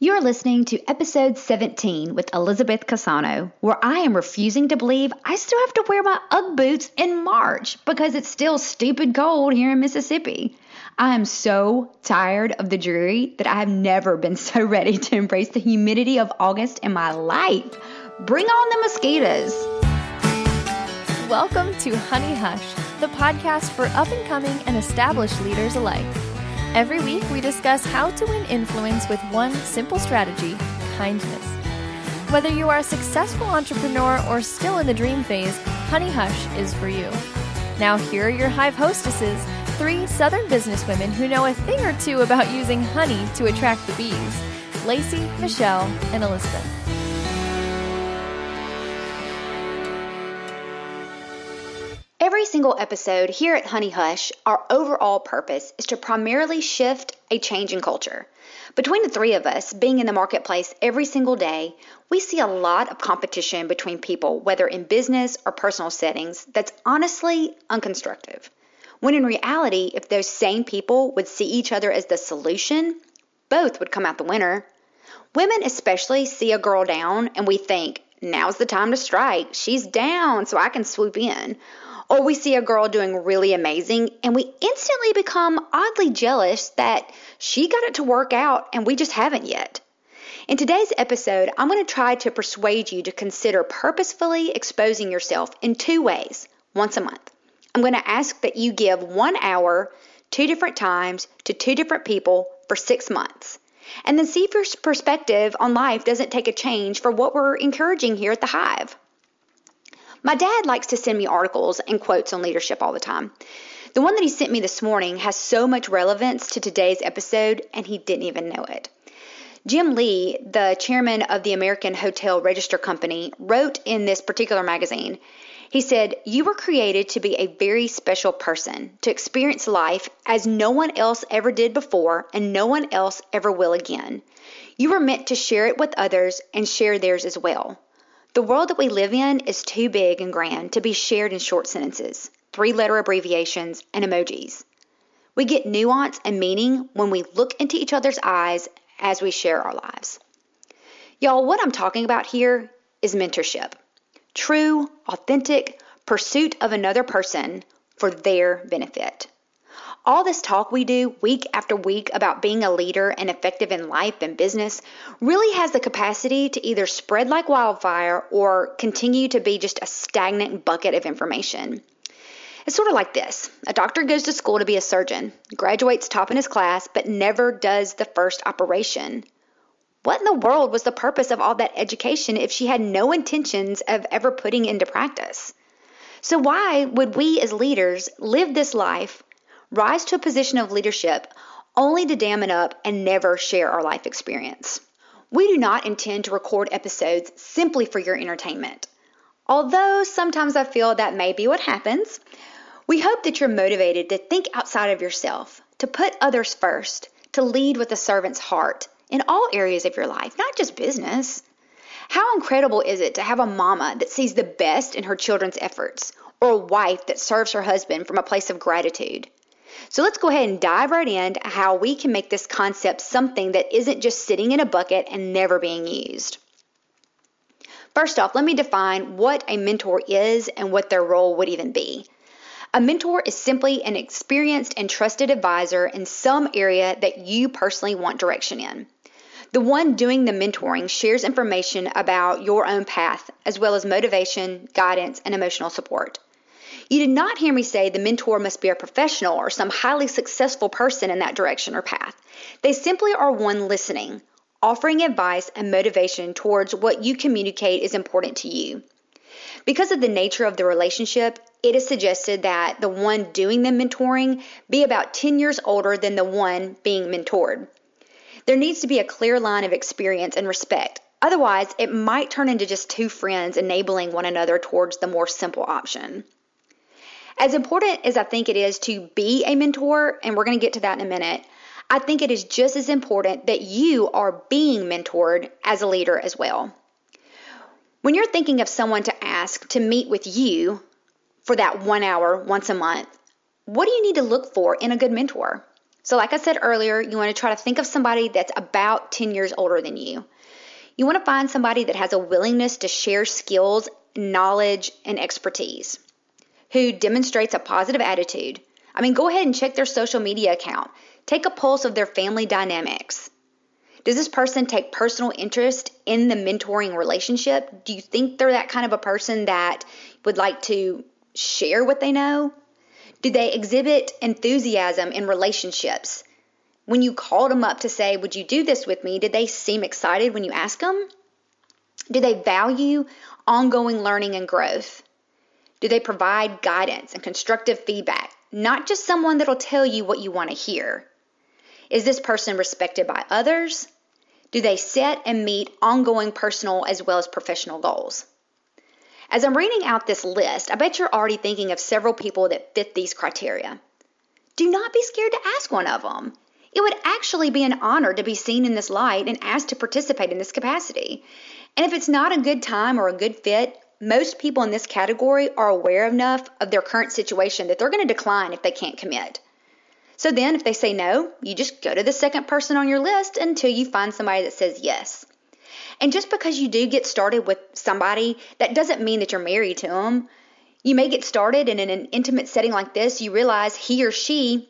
You're listening to episode 17 with Elizabeth Casano, where I am refusing to believe I still have to wear my Ugg boots in March because it's still stupid cold here in Mississippi. I am so tired of the dreary that I have never been so ready to embrace the humidity of August in my life. Bring on the mosquitoes. Welcome to Honey Hush, the podcast for up and coming and established leaders alike. Every week, we discuss how to win influence with one simple strategy kindness. Whether you are a successful entrepreneur or still in the dream phase, Honey Hush is for you. Now, here are your Hive hostesses three Southern businesswomen who know a thing or two about using honey to attract the bees Lacey, Michelle, and Elizabeth. Single episode here at Honey Hush, our overall purpose is to primarily shift a change in culture. Between the three of us being in the marketplace every single day, we see a lot of competition between people, whether in business or personal settings, that's honestly unconstructive. When in reality, if those same people would see each other as the solution, both would come out the winner. Women especially see a girl down and we think, now's the time to strike. She's down, so I can swoop in. Or we see a girl doing really amazing and we instantly become oddly jealous that she got it to work out and we just haven't yet. In today's episode, I'm going to try to persuade you to consider purposefully exposing yourself in two ways once a month. I'm going to ask that you give one hour, two different times, to two different people for six months. And then see if your perspective on life doesn't take a change for what we're encouraging here at the Hive. My dad likes to send me articles and quotes on leadership all the time. The one that he sent me this morning has so much relevance to today's episode, and he didn't even know it. Jim Lee, the chairman of the American Hotel Register Company, wrote in this particular magazine he said, You were created to be a very special person, to experience life as no one else ever did before and no one else ever will again. You were meant to share it with others and share theirs as well. The world that we live in is too big and grand to be shared in short sentences, three letter abbreviations, and emojis. We get nuance and meaning when we look into each other's eyes as we share our lives. Y'all, what I'm talking about here is mentorship true, authentic pursuit of another person for their benefit. All this talk we do week after week about being a leader and effective in life and business really has the capacity to either spread like wildfire or continue to be just a stagnant bucket of information. It's sort of like this a doctor goes to school to be a surgeon, graduates top in his class, but never does the first operation. What in the world was the purpose of all that education if she had no intentions of ever putting into practice? So, why would we as leaders live this life rise to a position of leadership only to dam it up and never share our life experience. We do not intend to record episodes simply for your entertainment. Although sometimes I feel that may be what happens, we hope that you're motivated to think outside of yourself, to put others first, to lead with a servant's heart in all areas of your life, not just business. How incredible is it to have a mama that sees the best in her children's efforts, or a wife that serves her husband from a place of gratitude? So let's go ahead and dive right into how we can make this concept something that isn't just sitting in a bucket and never being used. First off, let me define what a mentor is and what their role would even be. A mentor is simply an experienced and trusted advisor in some area that you personally want direction in. The one doing the mentoring shares information about your own path, as well as motivation, guidance, and emotional support. You did not hear me say the mentor must be a professional or some highly successful person in that direction or path. They simply are one listening, offering advice and motivation towards what you communicate is important to you. Because of the nature of the relationship, it is suggested that the one doing the mentoring be about 10 years older than the one being mentored. There needs to be a clear line of experience and respect. Otherwise, it might turn into just two friends enabling one another towards the more simple option. As important as I think it is to be a mentor, and we're going to get to that in a minute, I think it is just as important that you are being mentored as a leader as well. When you're thinking of someone to ask to meet with you for that one hour once a month, what do you need to look for in a good mentor? So, like I said earlier, you want to try to think of somebody that's about 10 years older than you. You want to find somebody that has a willingness to share skills, knowledge, and expertise, who demonstrates a positive attitude. I mean, go ahead and check their social media account. Take a pulse of their family dynamics. Does this person take personal interest in the mentoring relationship? Do you think they're that kind of a person that would like to share what they know? Do they exhibit enthusiasm in relationships? When you called them up to say, Would you do this with me? Did they seem excited when you asked them? Do they value ongoing learning and growth? Do they provide guidance and constructive feedback? Not just someone that'll tell you what you want to hear. Is this person respected by others? Do they set and meet ongoing personal as well as professional goals? As I'm reading out this list, I bet you're already thinking of several people that fit these criteria. Do not be scared to ask one of them. It would actually be an honor to be seen in this light and asked to participate in this capacity. And if it's not a good time or a good fit, most people in this category are aware enough of their current situation that they're going to decline if they can't commit. So then, if they say no, you just go to the second person on your list until you find somebody that says yes. And just because you do get started with somebody, that doesn't mean that you're married to them. You may get started, and in an intimate setting like this, you realize he or she,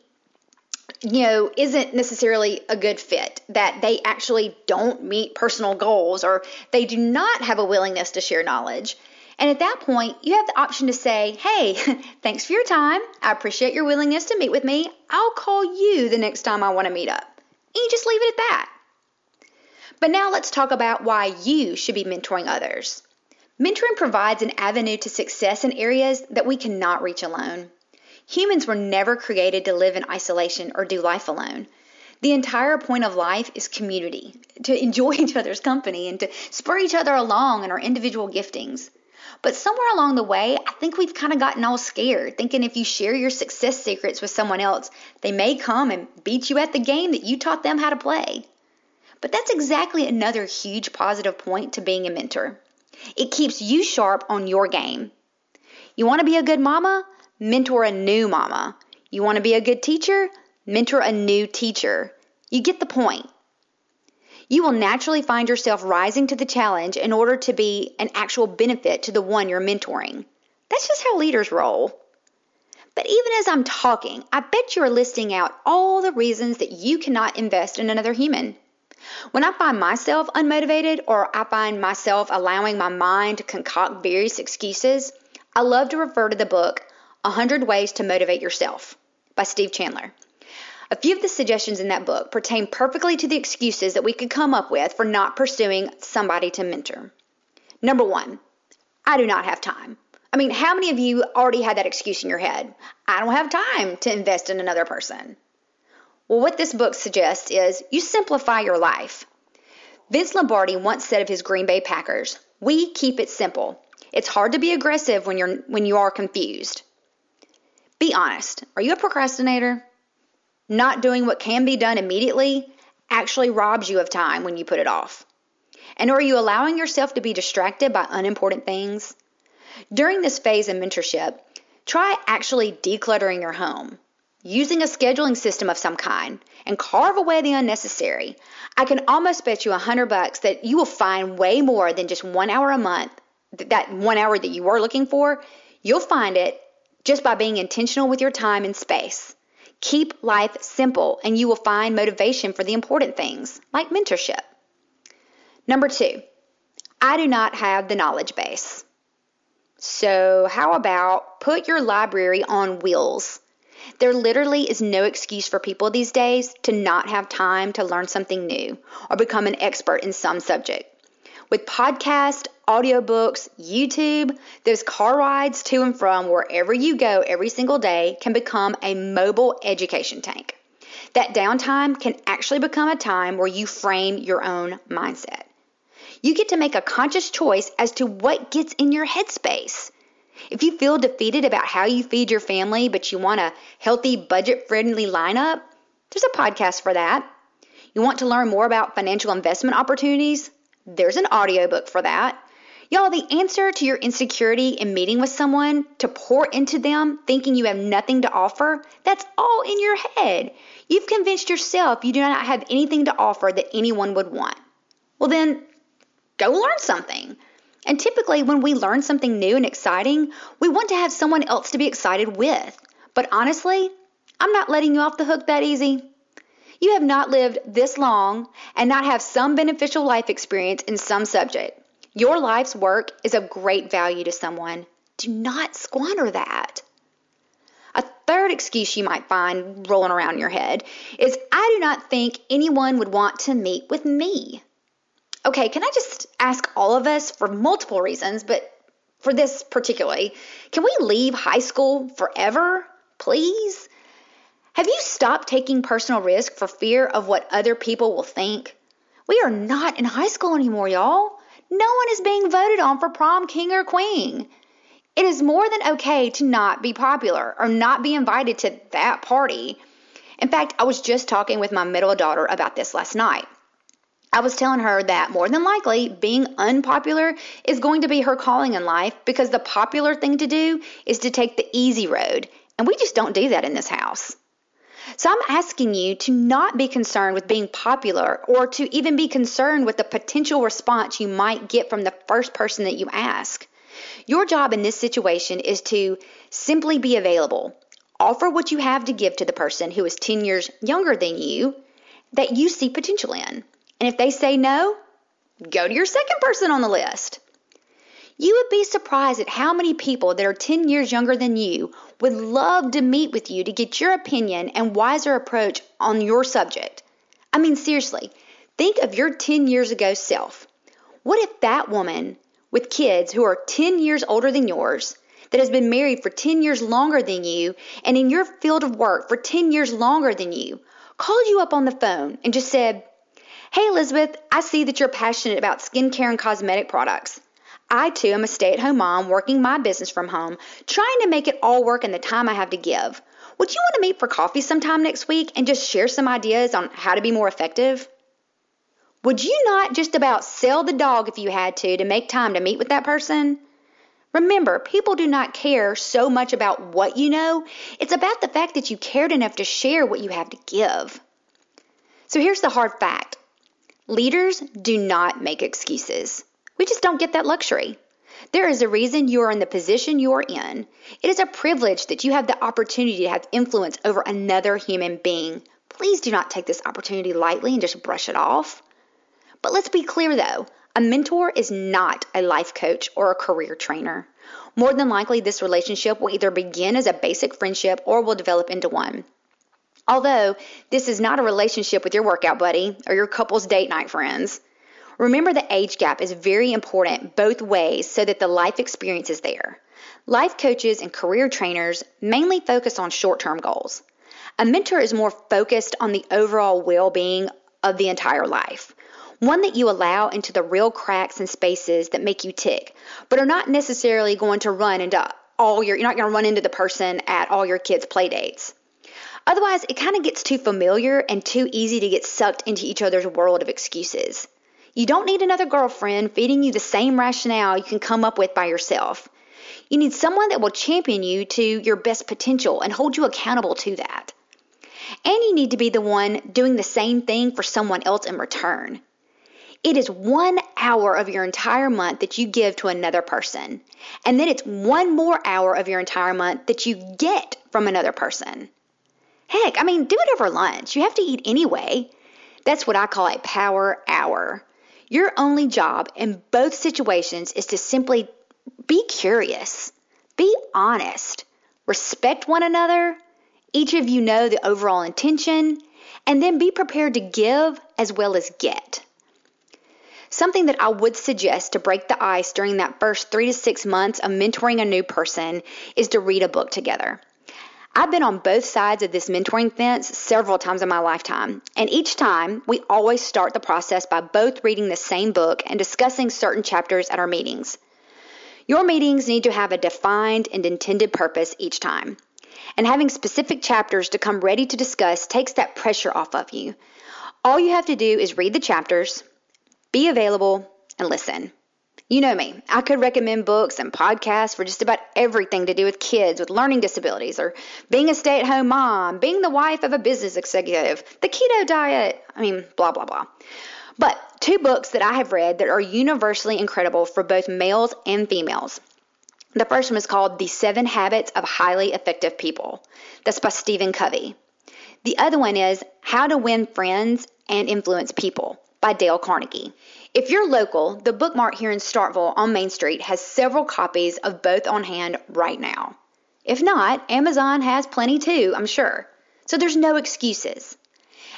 you know, isn't necessarily a good fit, that they actually don't meet personal goals or they do not have a willingness to share knowledge. And at that point, you have the option to say, Hey, thanks for your time. I appreciate your willingness to meet with me. I'll call you the next time I want to meet up. And you just leave it at that. But now let's talk about why you should be mentoring others. Mentoring provides an avenue to success in areas that we cannot reach alone. Humans were never created to live in isolation or do life alone. The entire point of life is community, to enjoy each other's company and to spur each other along in our individual giftings. But somewhere along the way, I think we've kind of gotten all scared, thinking if you share your success secrets with someone else, they may come and beat you at the game that you taught them how to play. But that's exactly another huge positive point to being a mentor. It keeps you sharp on your game. You want to be a good mama? Mentor a new mama. You want to be a good teacher? Mentor a new teacher. You get the point. You will naturally find yourself rising to the challenge in order to be an actual benefit to the one you're mentoring. That's just how leaders roll. But even as I'm talking, I bet you are listing out all the reasons that you cannot invest in another human. When I find myself unmotivated or I find myself allowing my mind to concoct various excuses, I love to refer to the book 100 Ways to Motivate Yourself by Steve Chandler. A few of the suggestions in that book pertain perfectly to the excuses that we could come up with for not pursuing somebody to mentor. Number one, I do not have time. I mean, how many of you already had that excuse in your head? I don't have time to invest in another person. Well, what this book suggests is you simplify your life. Vince Lombardi once said of his Green Bay Packers, "We keep it simple. It's hard to be aggressive when you're when you are confused." Be honest. Are you a procrastinator? Not doing what can be done immediately actually robs you of time when you put it off. And are you allowing yourself to be distracted by unimportant things? During this phase of mentorship, try actually decluttering your home using a scheduling system of some kind and carve away the unnecessary, I can almost bet you a hundred bucks that you will find way more than just one hour a month, that one hour that you were looking for. You'll find it just by being intentional with your time and space. Keep life simple and you will find motivation for the important things like mentorship. Number two, I do not have the knowledge base. So, how about put your library on wheels? There literally is no excuse for people these days to not have time to learn something new or become an expert in some subject. With podcasts, audiobooks, YouTube, those car rides to and from wherever you go every single day can become a mobile education tank. That downtime can actually become a time where you frame your own mindset. You get to make a conscious choice as to what gets in your headspace. If you feel defeated about how you feed your family, but you want a healthy, budget friendly lineup, there's a podcast for that. You want to learn more about financial investment opportunities? There's an audiobook for that. Y'all, the answer to your insecurity in meeting with someone to pour into them thinking you have nothing to offer, that's all in your head. You've convinced yourself you do not have anything to offer that anyone would want. Well, then go learn something. And typically, when we learn something new and exciting, we want to have someone else to be excited with. But honestly, I'm not letting you off the hook that easy. You have not lived this long and not have some beneficial life experience in some subject. Your life's work is of great value to someone. Do not squander that. A third excuse you might find rolling around your head is I do not think anyone would want to meet with me. Okay, can I just ask all of us for multiple reasons, but for this particularly, can we leave high school forever, please? Have you stopped taking personal risk for fear of what other people will think? We are not in high school anymore, y'all. No one is being voted on for prom king or queen. It is more than okay to not be popular or not be invited to that party. In fact, I was just talking with my middle daughter about this last night. I was telling her that more than likely being unpopular is going to be her calling in life because the popular thing to do is to take the easy road. And we just don't do that in this house. So I'm asking you to not be concerned with being popular or to even be concerned with the potential response you might get from the first person that you ask. Your job in this situation is to simply be available. Offer what you have to give to the person who is 10 years younger than you that you see potential in. And if they say no, go to your second person on the list. You would be surprised at how many people that are 10 years younger than you would love to meet with you to get your opinion and wiser approach on your subject. I mean, seriously, think of your 10 years ago self. What if that woman with kids who are 10 years older than yours, that has been married for 10 years longer than you, and in your field of work for 10 years longer than you, called you up on the phone and just said, Hey, Elizabeth, I see that you're passionate about skincare and cosmetic products. I too am a stay at home mom working my business from home, trying to make it all work in the time I have to give. Would you want to meet for coffee sometime next week and just share some ideas on how to be more effective? Would you not just about sell the dog if you had to to make time to meet with that person? Remember, people do not care so much about what you know, it's about the fact that you cared enough to share what you have to give. So here's the hard fact Leaders do not make excuses. We just don't get that luxury. There is a reason you are in the position you are in. It is a privilege that you have the opportunity to have influence over another human being. Please do not take this opportunity lightly and just brush it off. But let's be clear though a mentor is not a life coach or a career trainer. More than likely, this relationship will either begin as a basic friendship or will develop into one. Although this is not a relationship with your workout buddy or your couple's date night friends. Remember the age gap is very important both ways so that the life experience is there. Life coaches and career trainers mainly focus on short term goals. A mentor is more focused on the overall well being of the entire life, one that you allow into the real cracks and spaces that make you tick, but are not necessarily going to run into all your, you're not going to run into the person at all your kids' play dates. Otherwise, it kind of gets too familiar and too easy to get sucked into each other's world of excuses. You don't need another girlfriend feeding you the same rationale you can come up with by yourself. You need someone that will champion you to your best potential and hold you accountable to that. And you need to be the one doing the same thing for someone else in return. It is one hour of your entire month that you give to another person. And then it's one more hour of your entire month that you get from another person. Heck, I mean, do it over lunch. You have to eat anyway. That's what I call a power hour. Your only job in both situations is to simply be curious, be honest, respect one another. Each of you know the overall intention, and then be prepared to give as well as get. Something that I would suggest to break the ice during that first three to six months of mentoring a new person is to read a book together. I've been on both sides of this mentoring fence several times in my lifetime, and each time we always start the process by both reading the same book and discussing certain chapters at our meetings. Your meetings need to have a defined and intended purpose each time, and having specific chapters to come ready to discuss takes that pressure off of you. All you have to do is read the chapters, be available, and listen. You know me. I could recommend books and podcasts for just about everything to do with kids with learning disabilities or being a stay at home mom, being the wife of a business executive, the keto diet. I mean, blah, blah, blah. But two books that I have read that are universally incredible for both males and females. The first one is called The Seven Habits of Highly Effective People. That's by Stephen Covey. The other one is How to Win Friends and Influence People by Dale Carnegie. If you're local, the bookmark here in Starkville on Main Street has several copies of both on hand right now. If not, Amazon has plenty too, I'm sure. So there's no excuses.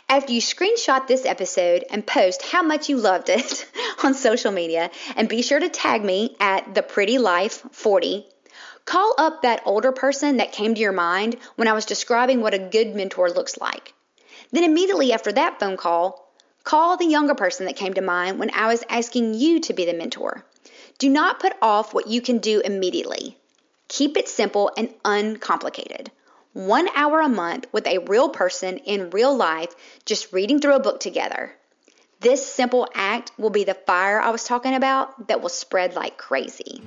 After you screenshot this episode and post how much you loved it on social media, and be sure to tag me at the Pretty Life 40, call up that older person that came to your mind when I was describing what a good mentor looks like. Then immediately after that phone call, Call the younger person that came to mind when I was asking you to be the mentor. Do not put off what you can do immediately. Keep it simple and uncomplicated. One hour a month with a real person in real life, just reading through a book together. This simple act will be the fire I was talking about that will spread like crazy.